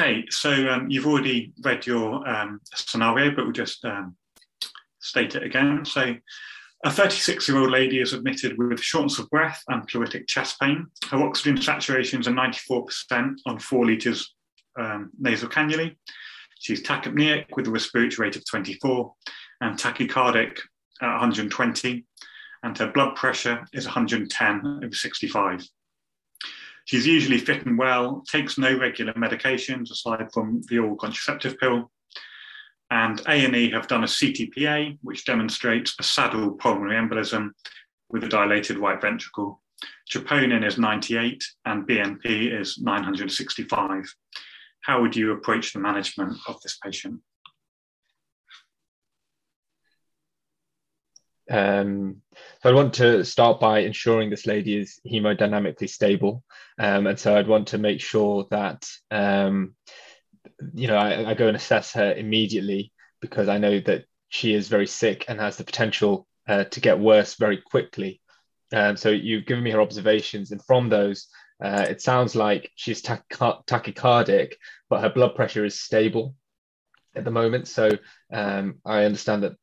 Okay, so um, you've already read your um, scenario, but we'll just um, state it again. So, a 36 year old lady is admitted with shortness of breath and pleuritic chest pain. Her oxygen saturations are 94% on four litres um, nasal cannulae. She's tachypneic with a respiratory rate of 24 and tachycardic at 120, and her blood pressure is 110 over 65. She's usually fit and well, takes no regular medications aside from the oral contraceptive pill. And A&E have done a CTPA, which demonstrates a saddle pulmonary embolism with a dilated right ventricle. Troponin is 98 and BNP is 965. How would you approach the management of this patient? Um, so I want to start by ensuring this lady is hemodynamically stable. Um, and so I'd want to make sure that, um, you know, I, I, go and assess her immediately because I know that she is very sick and has the potential uh, to get worse very quickly. Um, so you've given me her observations, and from those, uh, it sounds like she's tach- tachycardic, but her blood pressure is stable at the moment. So um, I understand that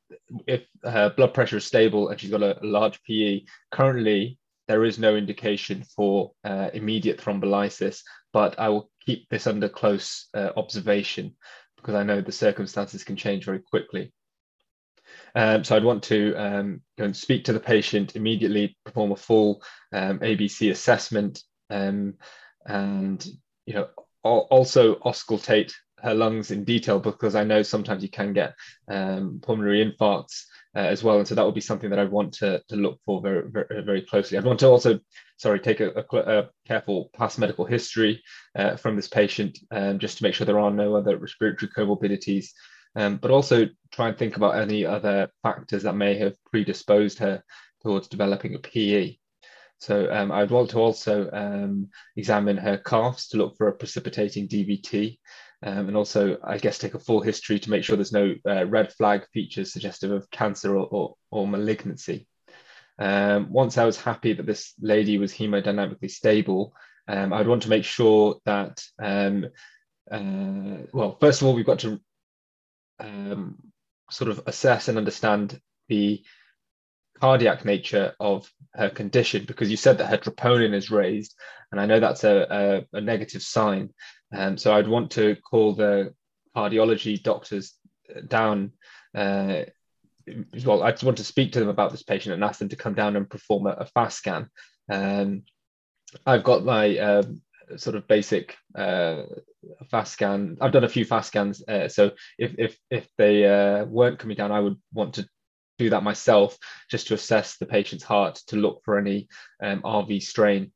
if her blood pressure is stable and she's got a, a large PE, currently there is no indication for uh, immediate thrombolysis, but I will keep this under close uh, observation because I know the circumstances can change very quickly. Um, so I'd want to um, go and speak to the patient immediately, perform a full um, ABC assessment, um, and you know also auscultate her lungs in detail because I know sometimes you can get um, pulmonary infarcts uh, as well, and so that would be something that I want to, to look for very, very, very closely. I'd want to also, sorry, take a, a, a careful past medical history uh, from this patient, um, just to make sure there are no other respiratory comorbidities, um, but also try and think about any other factors that may have predisposed her towards developing a PE. So um, I'd want to also um, examine her calves to look for a precipitating DVT. Um, and also, I guess, take a full history to make sure there's no uh, red flag features suggestive of cancer or, or, or malignancy. Um, once I was happy that this lady was hemodynamically stable, um, I'd want to make sure that, um, uh, well, first of all, we've got to sort of assess and understand the cardiac nature of her condition because you said that her troponin is raised, and I know that's a, a, a negative sign. Um, so I'd want to call the cardiology doctors down. Uh, well, I just want to speak to them about this patient and ask them to come down and perform a, a fast scan. Um, I've got my uh, sort of basic uh, fast scan. I've done a few fast scans, uh, so if if if they uh, weren't coming down, I would want to do that myself just to assess the patient's heart to look for any um, RV strain.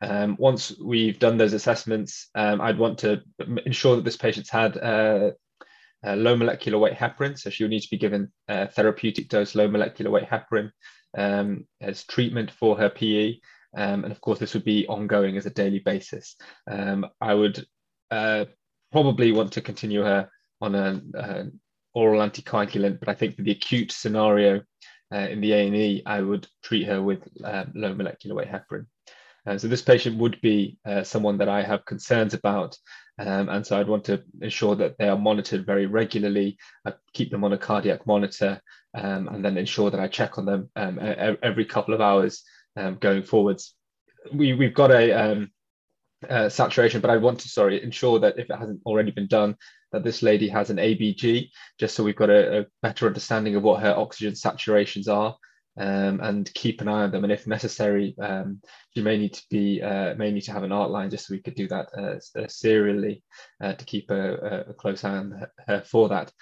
Um, once we've done those assessments, um, I'd want to ensure that this patient's had uh, low molecular weight heparin, so she would need to be given a therapeutic dose low molecular weight heparin um, as treatment for her PE. Um, and of course, this would be ongoing as a daily basis. Um, I would uh, probably want to continue her on a, uh, oral anticoagulant, but I think for the acute scenario uh, in the A&E, I would treat her with uh, low molecular weight heparin. Uh, so this patient would be uh, someone that I have concerns about, um, and so I'd want to ensure that they are monitored very regularly. I keep them on a cardiac monitor, um, and then ensure that I check on them um, every couple of hours um, going forwards. We, we've got a um, uh, saturation, but I want to, sorry, ensure that if it hasn't already been done, that this lady has an ABG, just so we've got a, a better understanding of what her oxygen saturations are, um, and keep an eye on them. And if necessary, um, you may need to be uh, may need to have an art line just so we could do that uh, uh serially uh, to keep a, a, close eye on her for that.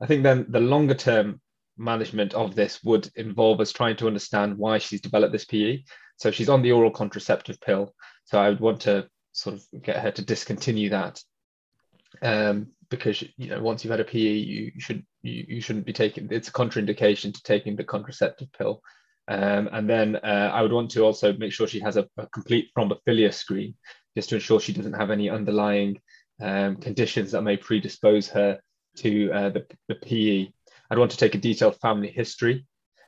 I think then the longer term management of this would involve us trying to understand why she's developed this PE. So she's on the oral contraceptive pill. So I would want to sort of get her to discontinue that um, because you know once you've had a PE, you should you, you shouldn't be taking. It's a contraindication to taking the contraceptive pill. Um, and then uh, I would want to also make sure she has a, a, complete thrombophilia screen, just to ensure she doesn't have any underlying um, conditions that may predispose her to uh, the, the PE. I'd want to take a detailed family history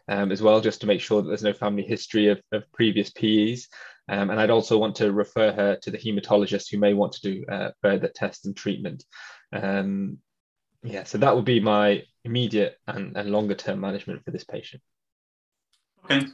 um, as well, just to make sure that there's no family history of, of previous PEs. Um, and I'd also want to refer her to the hematologist who may want to do uh, further tests and treatment. Um, yeah, so that would be my immediate and, and longer term management for this patient. Okay,